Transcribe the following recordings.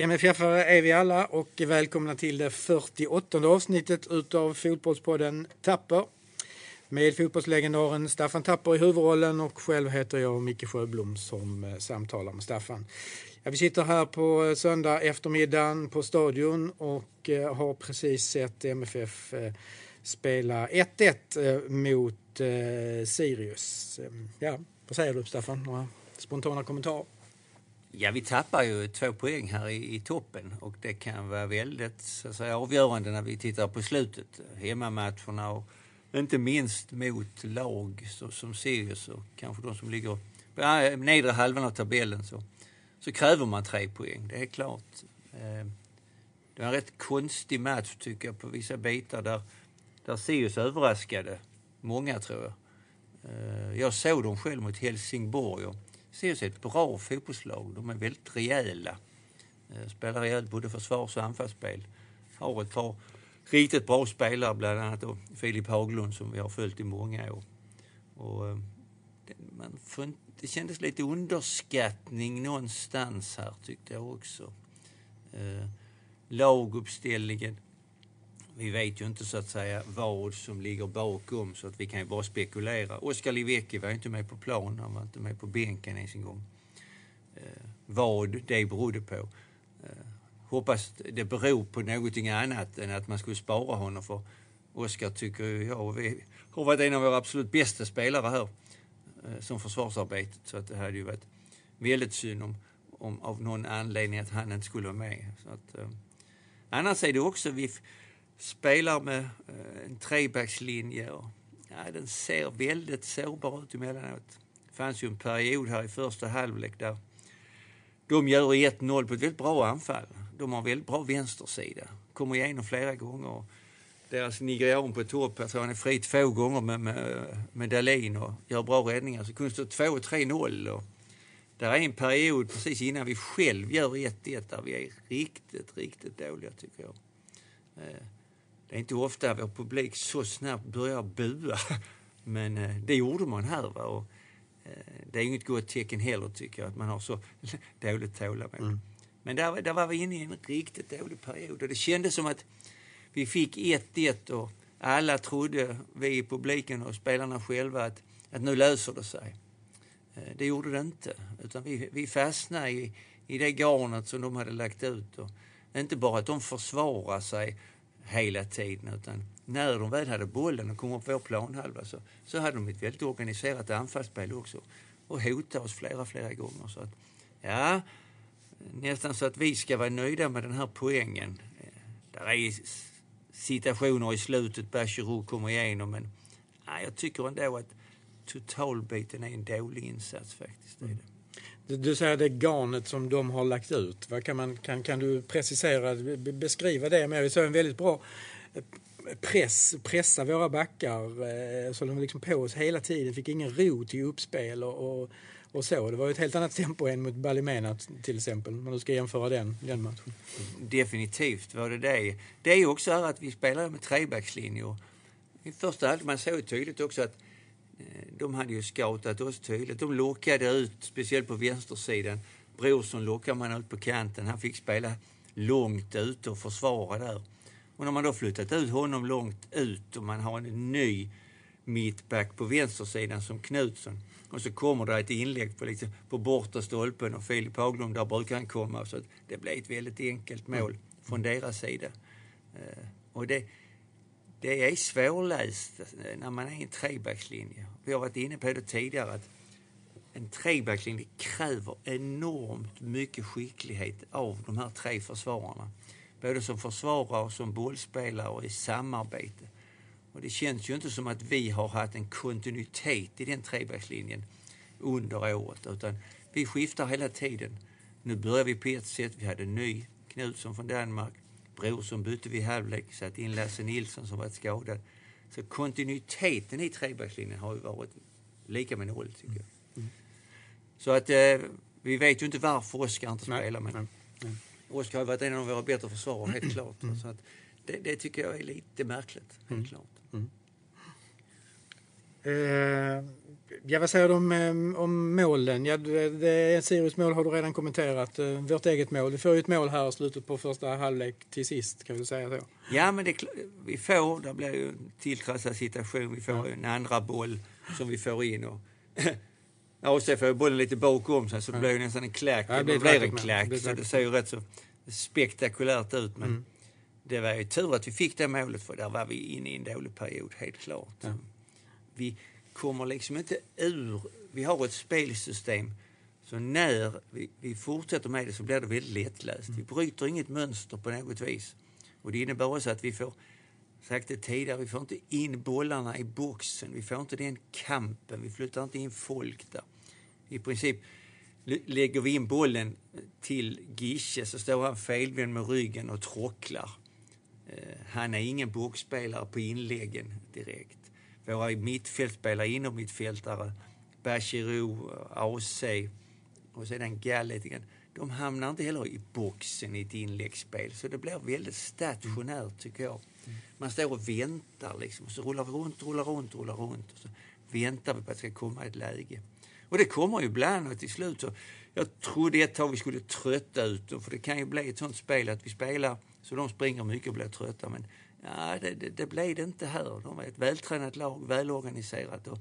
MFF-are är vi alla och välkomna till det 48 avsnittet utav Fotbollspodden Tapper. Med fotbollslegendaren Staffan Tapper i huvudrollen och själv heter jag Micke Sjöblom som eh, samtalar med Staffan. Ja, vi sitter här på eh, söndag eftermiddagen på Stadion och eh, har precis sett MFF spela 1-1 mot Sirius. Ja, vad säger du Staffan? Några spontana kommentarer? Ja, vi tappar ju två poäng här i, i toppen och det kan vara väldigt så att säga, avgörande när vi tittar på slutet. Hemmamatcherna och inte minst mot lag så, som Sirius och kanske de som ligger på äh, nedre halvan av tabellen så, så kräver man tre poäng, det är klart. Eh, det var en rätt konstig match tycker jag på vissa bitar där, där Sirius överraskade många tror jag. Eh, jag såg dem själv mot Helsingborg och Sirius är ett bra fotbollslag. De är väldigt rejäla. Eh, spelar rejält både försvars och anfallsspel. Har ett par riktigt bra spelare, bland annat då Filip Haglund som vi har följt i många år. Och, eh, det, man får, det kändes lite underskattning någonstans här tyckte jag också. Eh, laguppställningen. Vi vet ju inte så att säga vad som ligger bakom så att vi kan ju bara spekulera. Oskar Livecki var inte med på plan, han var inte med på bänken ens en gång. Eh, vad det berodde på. Eh, hoppas det beror på någonting annat än att man skulle spara honom för Oskar tycker jag vi har varit en av våra absolut bästa spelare här eh, som försvarsarbetet. Så att det hade ju varit väldigt synd om, om av någon anledning att han inte skulle vara med. Så att, eh, annars är det också, vi spelar med eh, en trebackslinje och ja, den ser väldigt sårbar ut emellanåt. Det fanns ju en period här i första halvlek där de gör 1-0 på ett väldigt bra anfall. De har väldigt bra vänstersida. Kommer igenom flera gånger. Deras nigerian på topp, jag tror han är fri två gånger med, med, med Dahlin och gör bra räddningar. Så kunde det stå 2-3-0. Det är en period precis innan vi själv gör 1-1 där vi är riktigt, riktigt dåliga tycker jag. Eh, det är inte ofta vår publik så snabbt börjar bua. Men eh, det gjorde man här. Va? Och Eh, det är inget gott tecken heller tycker jag, att man har så dåligt tålamod. Mm. Men där, där var vi inne i en riktigt dålig period och det kändes som att vi fick 1-1 och alla trodde, vi i publiken och spelarna själva, att, att nu löser det sig. Eh, det gjorde det inte, utan vi, vi fastnade i, i det garnet som de hade lagt ut. Och inte bara att de försvarade sig hela tiden, utan när de väl hade bollen och kom upp på vår planhalva så, så hade de ett väldigt organiserat anfallsspel också och hotade oss flera, flera gånger. Så att, ja, nästan så att vi ska vara nöjda med den här poängen. Eh, där är situationer i slutet, Bachirou kommer igenom, men ja, jag tycker ändå att totalbiten är en dålig insats faktiskt. Mm. Du, säger det garnet som de har lagt ut. Vad kan, man, kan, kan du precisera, beskriva det mer? Vi såg en väldigt bra eh, press, pressa våra backar. Eh, så de var liksom på oss hela tiden, fick ingen ro till uppspel och, och, och så. Det var ett helt annat tempo än mot Balimena till exempel, om du ska jämföra den, den matchen. Definitivt var det det. Det är ju också här att vi spelar med trebackslinjer. I första halvlek, man såg tydligt också att de hade ju scoutat oss tydligt. De lockade ut, speciellt på vänstersidan. Brorsson lockade man ut på kanten. Han fick spela långt ute och försvara där. Och när man då flyttat ut honom långt ut och man har en ny mittback på vänstersidan som Knutsson och så kommer det ett inlägg på, liksom, på bortre stolpen och Filip Haglund, där brukar han komma. Så det blir ett väldigt enkelt mål mm. från deras sida. Uh, och det, det är svårläst när man är i en trebackslinje. Vi har varit inne på det tidigare att en trebackslinje kräver enormt mycket skicklighet av de här tre försvararna både som försvarare och som bollspelare och i samarbete. Och det känns ju inte som att vi har haft en kontinuitet i den trebackslinjen under året, utan vi skiftar hela tiden. Nu börjar vi på ett sätt, vi hade en ny Knutsson från Danmark, Brorsson bytte vi halvlek, satt in Lasse Nilsson som varit skadad. Så kontinuiteten i trebackslinjen har ju varit lika med noll, tycker jag. Mm. Så att eh, vi vet ju inte varför Oskar inte spelar, men Oskar har varit en av våra bättre försvarare, helt klart. Mm. Så att det, det, tycker jag är lite märkligt, helt mm. klart. Eh, Ja, vad säger du om, eh, om målen? Ja, det, Sirius mål har du redan kommenterat. Eh, vårt eget mål. Vi får ju ett mål här i slutet på första halvlek till sist, kan vi säga så. Ja, men det, vi får, det blir ju en tilltrassad situation. Vi får ja. en andra boll som vi får in. Och AC får bollen lite bakom sig så det ja. blir ju nästan en klack. Ja, det blir, det blir en klack, det så det ser ju rätt så spektakulärt ut. Men mm. det var ju tur att vi fick det målet för där var vi inne i en dålig period, helt klart. Ja. Vi kommer liksom inte ur... Vi har ett spelsystem så när vi, vi fortsätter med det så blir det väldigt lättläst. Vi bryter inget mönster på något vis. Och det innebär också att vi får, sagt det tidigare, vi får inte in bollarna i boxen. Vi får inte den kampen. Vi flyttar inte in folk där. I princip lägger vi in bollen till Gische så står han felvänd med ryggen och tråcklar. Eh, han är ingen boxspelare på inläggen direkt. Våra mittfältspelare, inom mittfältare, Bachirou, AC och sedan Gall lite grann. De hamnar inte heller i boxen i ett inläggsspel. Så det blir väldigt stationärt tycker jag. Man står och väntar liksom. Och så rullar vi runt, rullar runt, rullar runt. Och så väntar vi på att det ska komma ett läge. Och det kommer ju ibland och till slut så... Jag trodde ett tag vi skulle trötta ut dem. För det kan ju bli ett sånt spel att vi spelar så de springer mycket och blir trötta. Men ja, det, det, det blev det inte här. De var ett vältränat lag, välorganiserat. Och,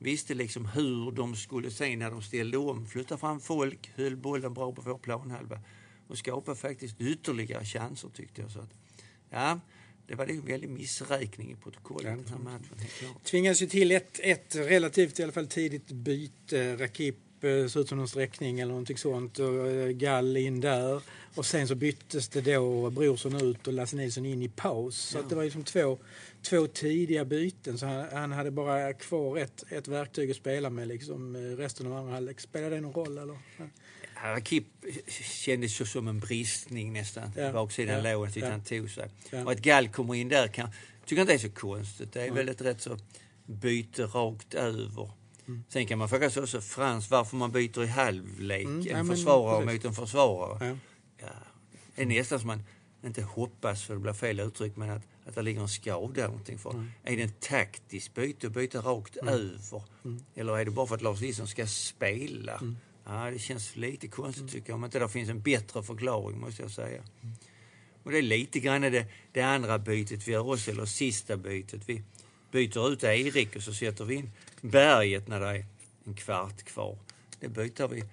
visste liksom hur de skulle se när de ställde om. Flytta fram folk, höll bollen bra på vår planhalva och skapa faktiskt ytterligare chanser tyckte jag. Så att, ja, det var en väldig missräkning i protokollet ja, den här matchen. Tvingades ju till ett, ett relativt i alla fall tidigt byte. Rakip eh, såg ut som någon sträckning eller någonting sånt och eh, Gall in där. Och sen så byttes det då Brorsson ut och Lasse Nilsson in i paus. Så ja. det var liksom två två tidiga byten så han, han, hade bara kvar ett, ett verktyg att spela med liksom eh, resten av andra halvlek. Spelade det någon roll eller? Rakip kändes ju som en bristning nästan. Ja. Baksidan ja. låret, ja. han tog sig. Ja. Och att Gall kommer in där kan, tycker inte är så konstigt. Det är ja. väl ett rätt så byte rakt över. Mm. Sen kan man fråga sig också, Frans, varför man byter i halvlek mm. en ja, försvarare men, mot en försvarare. Ja. Ja. Det är nästan som man inte hoppas, för det blir fel uttryck, men att att det ligger en skada någonting för. Mm. Är det en taktisk byte, att byta rakt mm. över? Mm. Eller är det bara för att Lars Nilsson ska spela? Mm. Ja, det känns lite konstigt mm. tycker jag, om inte det finns en bättre förklaring måste jag säga. Mm. Och det är lite grann det, det andra bytet vi gör också, eller sista bytet. Vi byter ut Erik och så sätter vi in Berget när det är en kvart kvar. Det byter vi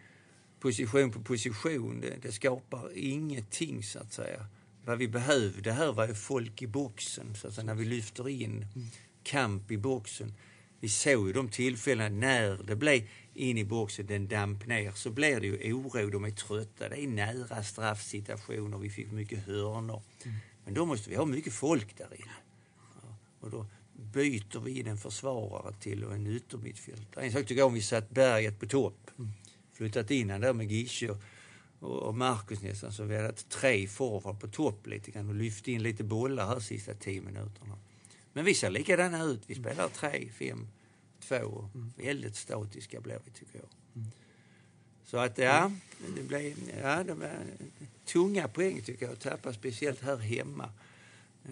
position på position. Det, det skapar ingenting så att säga vad vi behövde här var ju folk i boxen, så att säga, när vi lyfter in kamp i boxen. Vi såg ju de tillfällen när det blev in i boxen, den damp ner, så blir det ju oro, de är trötta, det är nära straffsituationer, vi fick mycket hörnor. Mm. Men då måste vi ha mycket folk där inne. Ja, och då byter vi in en försvarare till och en yttermittfältare. En sak tycker jag om vi satt berget på topp, mm. flyttat in han där med Gische och Marcus nästan så vi hade haft tre forward på topp lite grann och lyft in lite bollar här sista tio minuterna. Men vi ser likadana ut. Vi spelar tre, fem, två. Mm. Väldigt statiska blir vi tycker jag. Mm. Så att ja, det blev ja, det var tunga poäng tycker jag att tappa, speciellt här hemma.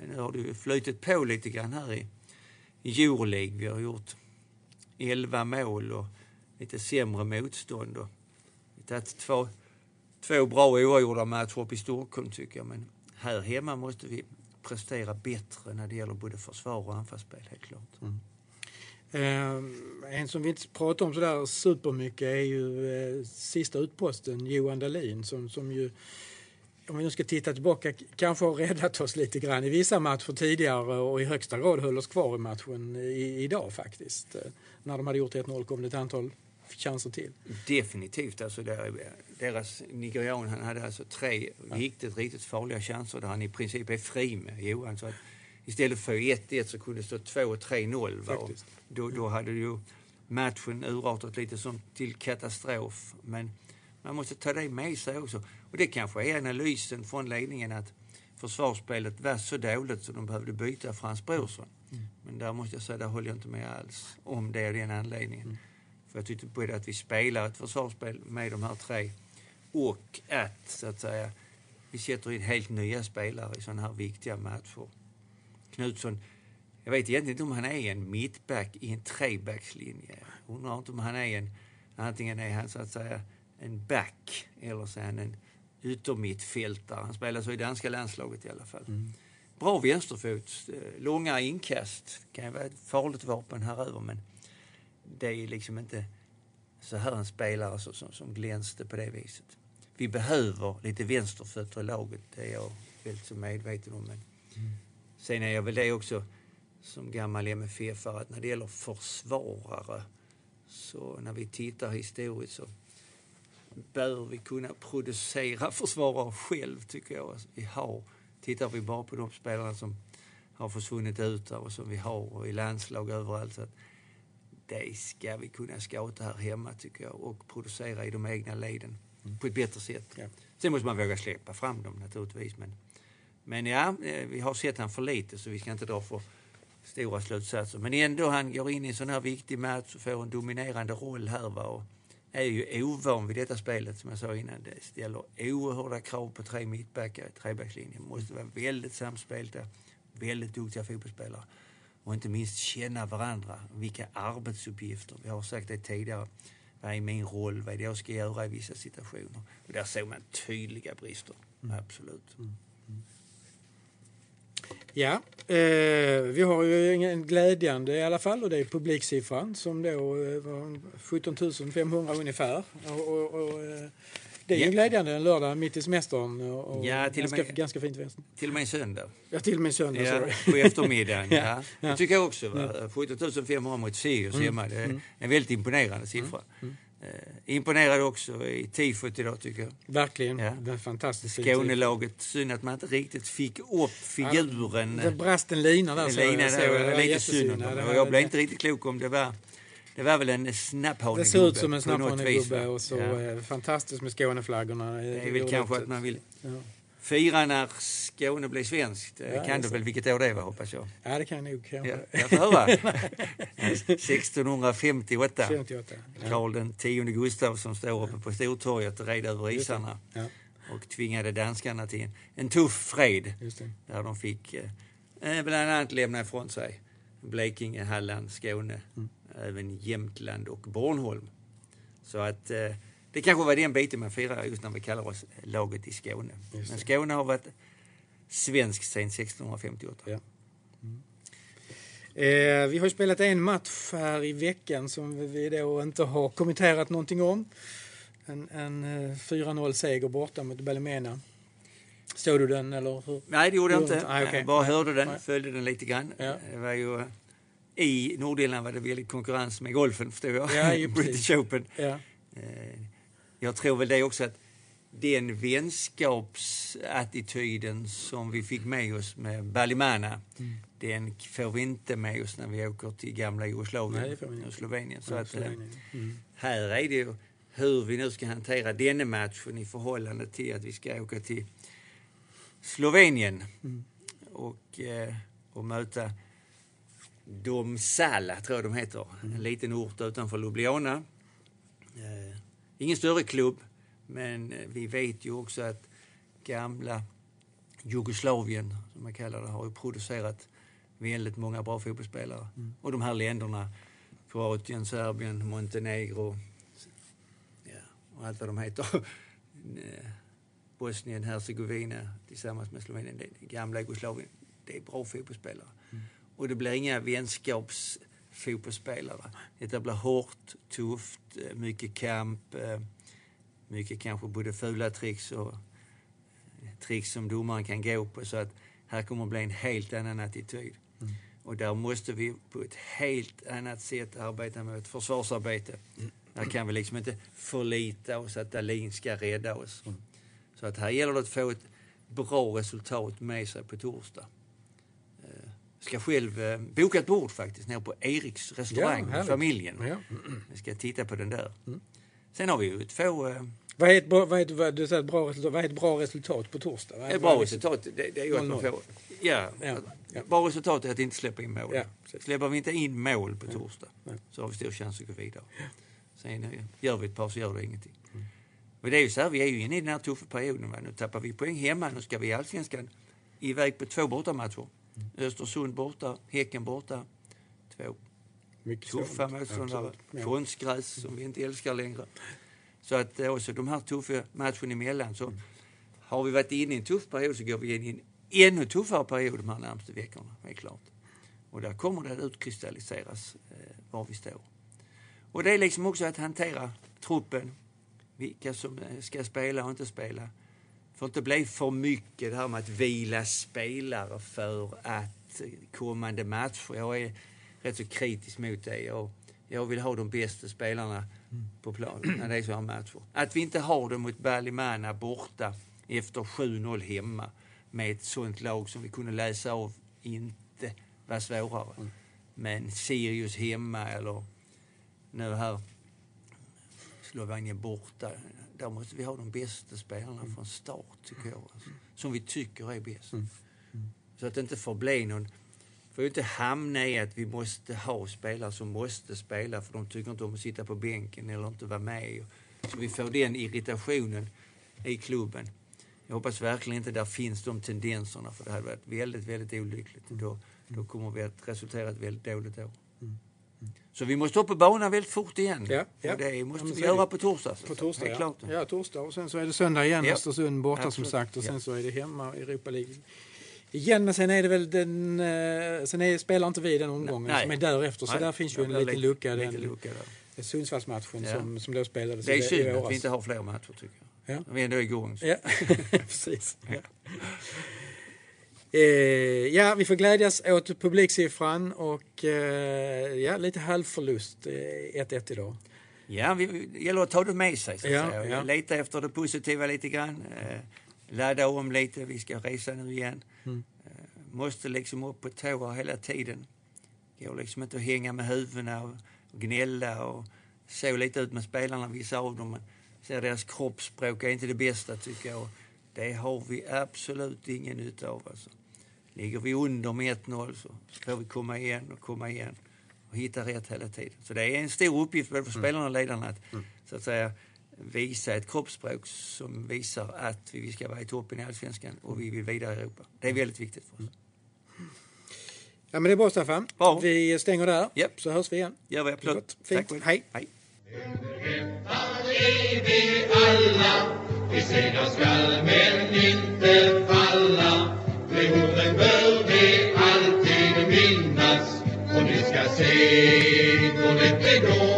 Nu har det flytit på lite grann här i, Euroleague. Vi har gjort 11 mål och lite sämre motstånd. Och tagit två två bra oavgjorda matcher i Stockholm tycker jag. Men här hemma måste vi prestera bättre när det gäller både försvar och anfallsspel, helt klart. Mm. Eh, en som vi inte pratar om sådär supermycket är ju eh, sista utposten, Johan Dahlin, som, som ju om vi nu ska titta tillbaka, kanske har räddat oss lite grann i vissa matcher tidigare och i högsta grad höll oss kvar i matchen i, idag faktiskt. Eh, när de hade gjort 1-0 kom det ett antal chanser till. Definitivt. Alltså deras nigerian han hade alltså tre ja. riktigt, riktigt farliga chanser där han i princip är fri med Johan. Så att istället för 1-1 så kunde det stå 2-3-0. Då, då hade ju matchen urartat lite som till katastrof. Men man måste ta det med sig också. Och det kanske är analysen från ledningen att försvarsspelet var så dåligt så de behövde byta Frans Brorsson. Mm. Men där måste jag säga, där håller jag inte med alls om det är den anledningen. Mm. För jag tyckte både att vi spelar ett försvarsspel med de här tre och att, så att säga, vi sätter in helt nya spelare i sådana här viktiga matcher. Knutsson jag vet egentligen inte om han är en mittback i en trebackslinje. Undrar inte om han är en, antingen är han så att säga en back eller han en yttermittfältare. Han spelar så i danska landslaget i alla fall. Mm. Bra vänsterfot, långa inkast. kan ju vara ett farligt vapen här över men det är liksom inte så här en spelare som, som, som glänste på det viset. Vi behöver lite vänsterfötter i laget, det är jag väldigt så medveten om. Men mm. Sen är jag väl det också som gammal MFF-are att när det gäller försvarare så när vi tittar historiskt så bör vi kunna producera försvarare själv tycker jag. Alltså, vi har, tittar vi bara på de spelarna som har försvunnit ut och som vi har och i landslag överallt. Så det ska vi kunna skata här hemma tycker jag och producera i de egna leden mm. på ett bättre sätt. Ja. Sen måste man våga släppa fram dem naturligtvis. Men, men ja, eh, vi har sett han för lite så vi ska inte dra för stora slutsatser. Men ändå, han går in i en sån här viktig match och får en dominerande roll här. Va? Och är ju ovan vid detta spelet, som jag sa innan. Det ställer oerhörda krav på tre mittbackar i trebackslinjen. måste vara väldigt samspelta, väldigt duktiga fotbollsspelare. Och inte minst känna varandra. Vilka arbetsuppgifter. Vi har sagt det tidigare. Vad är min roll? Vad är det jag ska göra i vissa situationer? Och där såg man tydliga brister. Mm. Absolut. Mm. Ja, eh, vi har ju en glädjande i alla fall och det är publiksiffran som då eh, var 17 500 ungefär. Och, och, och eh, det är ju ja. glädjande en lördag mitt i semestern. Och ja, till ganska, med, ganska fint väsen. Till och med en söndag. Ja, till och med en söndag. Ja, på eftermiddagen. ja. ja. Det tycker jag också. Va? 17 500 mot Sirius mm. hemma. Det är mm. en väldigt imponerande siffra. Mm. mm. Eh, imponerad också i tifot idag tycker jag. Verkligen. Ja. Det är fantastiskt. Skånelaget, synd att man inte riktigt fick upp figuren. Ja, det brast en lina där. En lina där, det var lite synd om det. Jag blev inte riktigt klok om det var det var väl en snapphanegubbe. Det ser ut som en snapphanegubbe och så ja. Eh, fantastiskt med Skåneflaggorna. Det är väl kanske att man vill ja. Fira när Skåne blir svenskt. Ja, kan du väl vilket år det var hoppas jag? Ja det kan jag nog kanske. Ja, jag får höra. 1658. 58, Karl den tionde Gustav som står uppe på Stortorget och red över isarna. Och tvingade danskarna till en, en tuff fred. Där de fick eh, eh, bland annat lämna ifrån sig Blekinge, Halland, Skåne. Mm även Jämtland och Bornholm. Så att eh, det kanske var den biten man firar just när vi kallar oss laget i Skåne. Men Skåne har varit svensk sedan 1658. Ja. Mm. Eh, vi har spelat en match här i veckan som vi då inte har kommenterat någonting om. En, en eh, 4-0 seger borta mot Balimena. Såg du den eller? Hur? Nej, det gjorde jag inte. Ah, okay. Jag bara hörde den, Nej. följde den lite grann. Ja. Det var ju i Nordirland var det väldigt konkurrens med golfen, förstår jag. Ja, British Open. Ja. Eh, jag tror väl det också att den vänskapsattityden som vi fick med oss med Balimana, mm. den får vi inte med oss när vi åker till gamla Jugoslavien och Slovenien. Så att, eh, mm. Här är det ju hur vi nu ska hantera denna matchen i förhållande till att vi ska åka till Slovenien mm. och, eh, och möta Domsala, tror jag de heter. En liten ort utanför Ljubljana. Ingen större klubb, men eh, vi vet ju också att gamla Jugoslavien, som man kallar det, har ju producerat väldigt många bra fotbollsspelare. Mm. Och de här länderna, Kroatien, Serbien, Montenegro ja, och allt vad de heter. Eh, Bosnien, Hercegovina tillsammans med Slovenien, det gamla Jugoslavien. Det är bra fotbollsspelare. Mm. Och det blir inga vänskapsfotbollsspelare. Det blir hårt, tufft, eh, mycket kamp, eh, mycket kanske både fula tricks och eh, tricks som domaren kan gå på. Så att här kommer att bli en helt annan attityd. Mm. Och där måste vi på ett helt annat sätt arbeta med ett försvarsarbete. Mm. Där kan vi liksom inte förlita oss att Dahlin ska rädda oss. Mm. Så att här gäller det att få ett bra resultat med sig på torsdag ska själv eh, boka ett bord faktiskt nere på Eriks restaurang ja, med familjen. Ja. Jag ska titta på den där. Mm. Sen har vi ju två... Eh, vad är ett bra, vad är ett, vad, du säger bra resultat, vad är ett bra resultat på torsdag? Ett bra resultat, det, det är ju att man får... Ja, ja, ja. Bra resultat är att inte släppa in mål. Ja, Släpper vi inte in mål på torsdag så har vi stor chans att gå vidare. Sen eh, gör vi ett par så gör det ingenting. Mm. Men det är ju så här, vi är ju inne i den här tuffa perioden. Va? Nu tappar vi poäng hemma, nu ska vi i Allsvenskan iväg på två bortamatcher Östersund borta, Häcken borta. Två Mycket tuffa motståndare. Konstgräs som vi inte älskar längre. Så att eh, också de här tuffa matcherna emellan så har vi varit inne i en tuff period så går vi in i en ännu tuffare period de här närmaste veckorna, helt klart. Och där kommer det att utkristalliseras eh, var vi står. Och det är liksom också att hantera truppen, vilka som eh, ska spela och inte spela. Det får inte bli för mycket det här med att vila spelare för att kommande matcher. Jag är rätt så kritisk mot det. Jag, jag vill ha de bästa spelarna på plan när det är så här matcher. Att vi inte har dem mot Balimana borta efter 7-0 hemma med ett sånt lag som vi kunde läsa av inte var svårare. Men Sirius hemma eller nu här Slovenien borta. Där måste vi ha de bästa spelarna från start, tycker jag. Alltså, som vi tycker är bäst. Så att det inte får bli någon... får ju inte hamna i att vi måste ha spelare som måste spela för de tycker inte om att sitta på bänken eller inte vara med. Så vi får den irritationen i klubben. Jag hoppas verkligen inte där finns de tendenserna för det hade varit väldigt, väldigt olyckligt. Då, då kommer vi att resultera i ett väldigt dåligt år. Så vi måste upp på banan väldigt fort igen. Ja, ja. Och det måste Ja, vi är göra på torsdag. På torsdag, ja. klart. ja. torsdag och sen så är det söndag igen. Ja. Östersund borta som Absolut. sagt och sen så är det hemma i Europa League. Igen, men sen är det väl den... eh, Sen är, spelar inte vi den omgången Nej. som är därefter. Så Nej, där finns ju en liten lite- lucka. lite Den, lucka där. Sundsvallsmatchen som, som då spelades Det är i, i synd att vi inte har fler matcher tycker jag. Ja. Vi är ändå igång. så. Ja, precis. Ja. Eh, ja, vi får glädjas åt publiksiffran och eh, ja, lite halvförlust. Eh, 1-1 idag. Ja, vi, det gäller att ta det med sig. Så att Ja, säga. ja. Leta efter det positiva lite grann. Eh, ladda om lite. Vi ska resa nu igen. Mm. Eh, måste liksom upp på tå hela tiden. Går liksom inte att hänga med huvudena och, och gnälla och så lite ut med spelarna, vissa av dem. Ser deras kroppsspråk är inte det bästa tycker jag. Det har vi absolut ingen nytta av. Alltså. Ligger vi under med 1-0 så får vi komma igen och komma igen och hitta rätt hela tiden. Så det är en stor uppgift både för spelarna och ledarna att, så att säga, visa ett kroppsspråk som visar att vi ska vara i toppen i Allsvenskan och vi vill vidare i Europa. Det är väldigt viktigt för oss. Ja, men det är bra Staffan. Bra. Vi stänger där, Japp. så hörs vi igen. Gör vi absolut. Gott. Fint. själv. Hej. Hej. är vi alla Vi segrar skall men inte falla Floden bör vi alltid minnas. Och ni ska se då det blir grå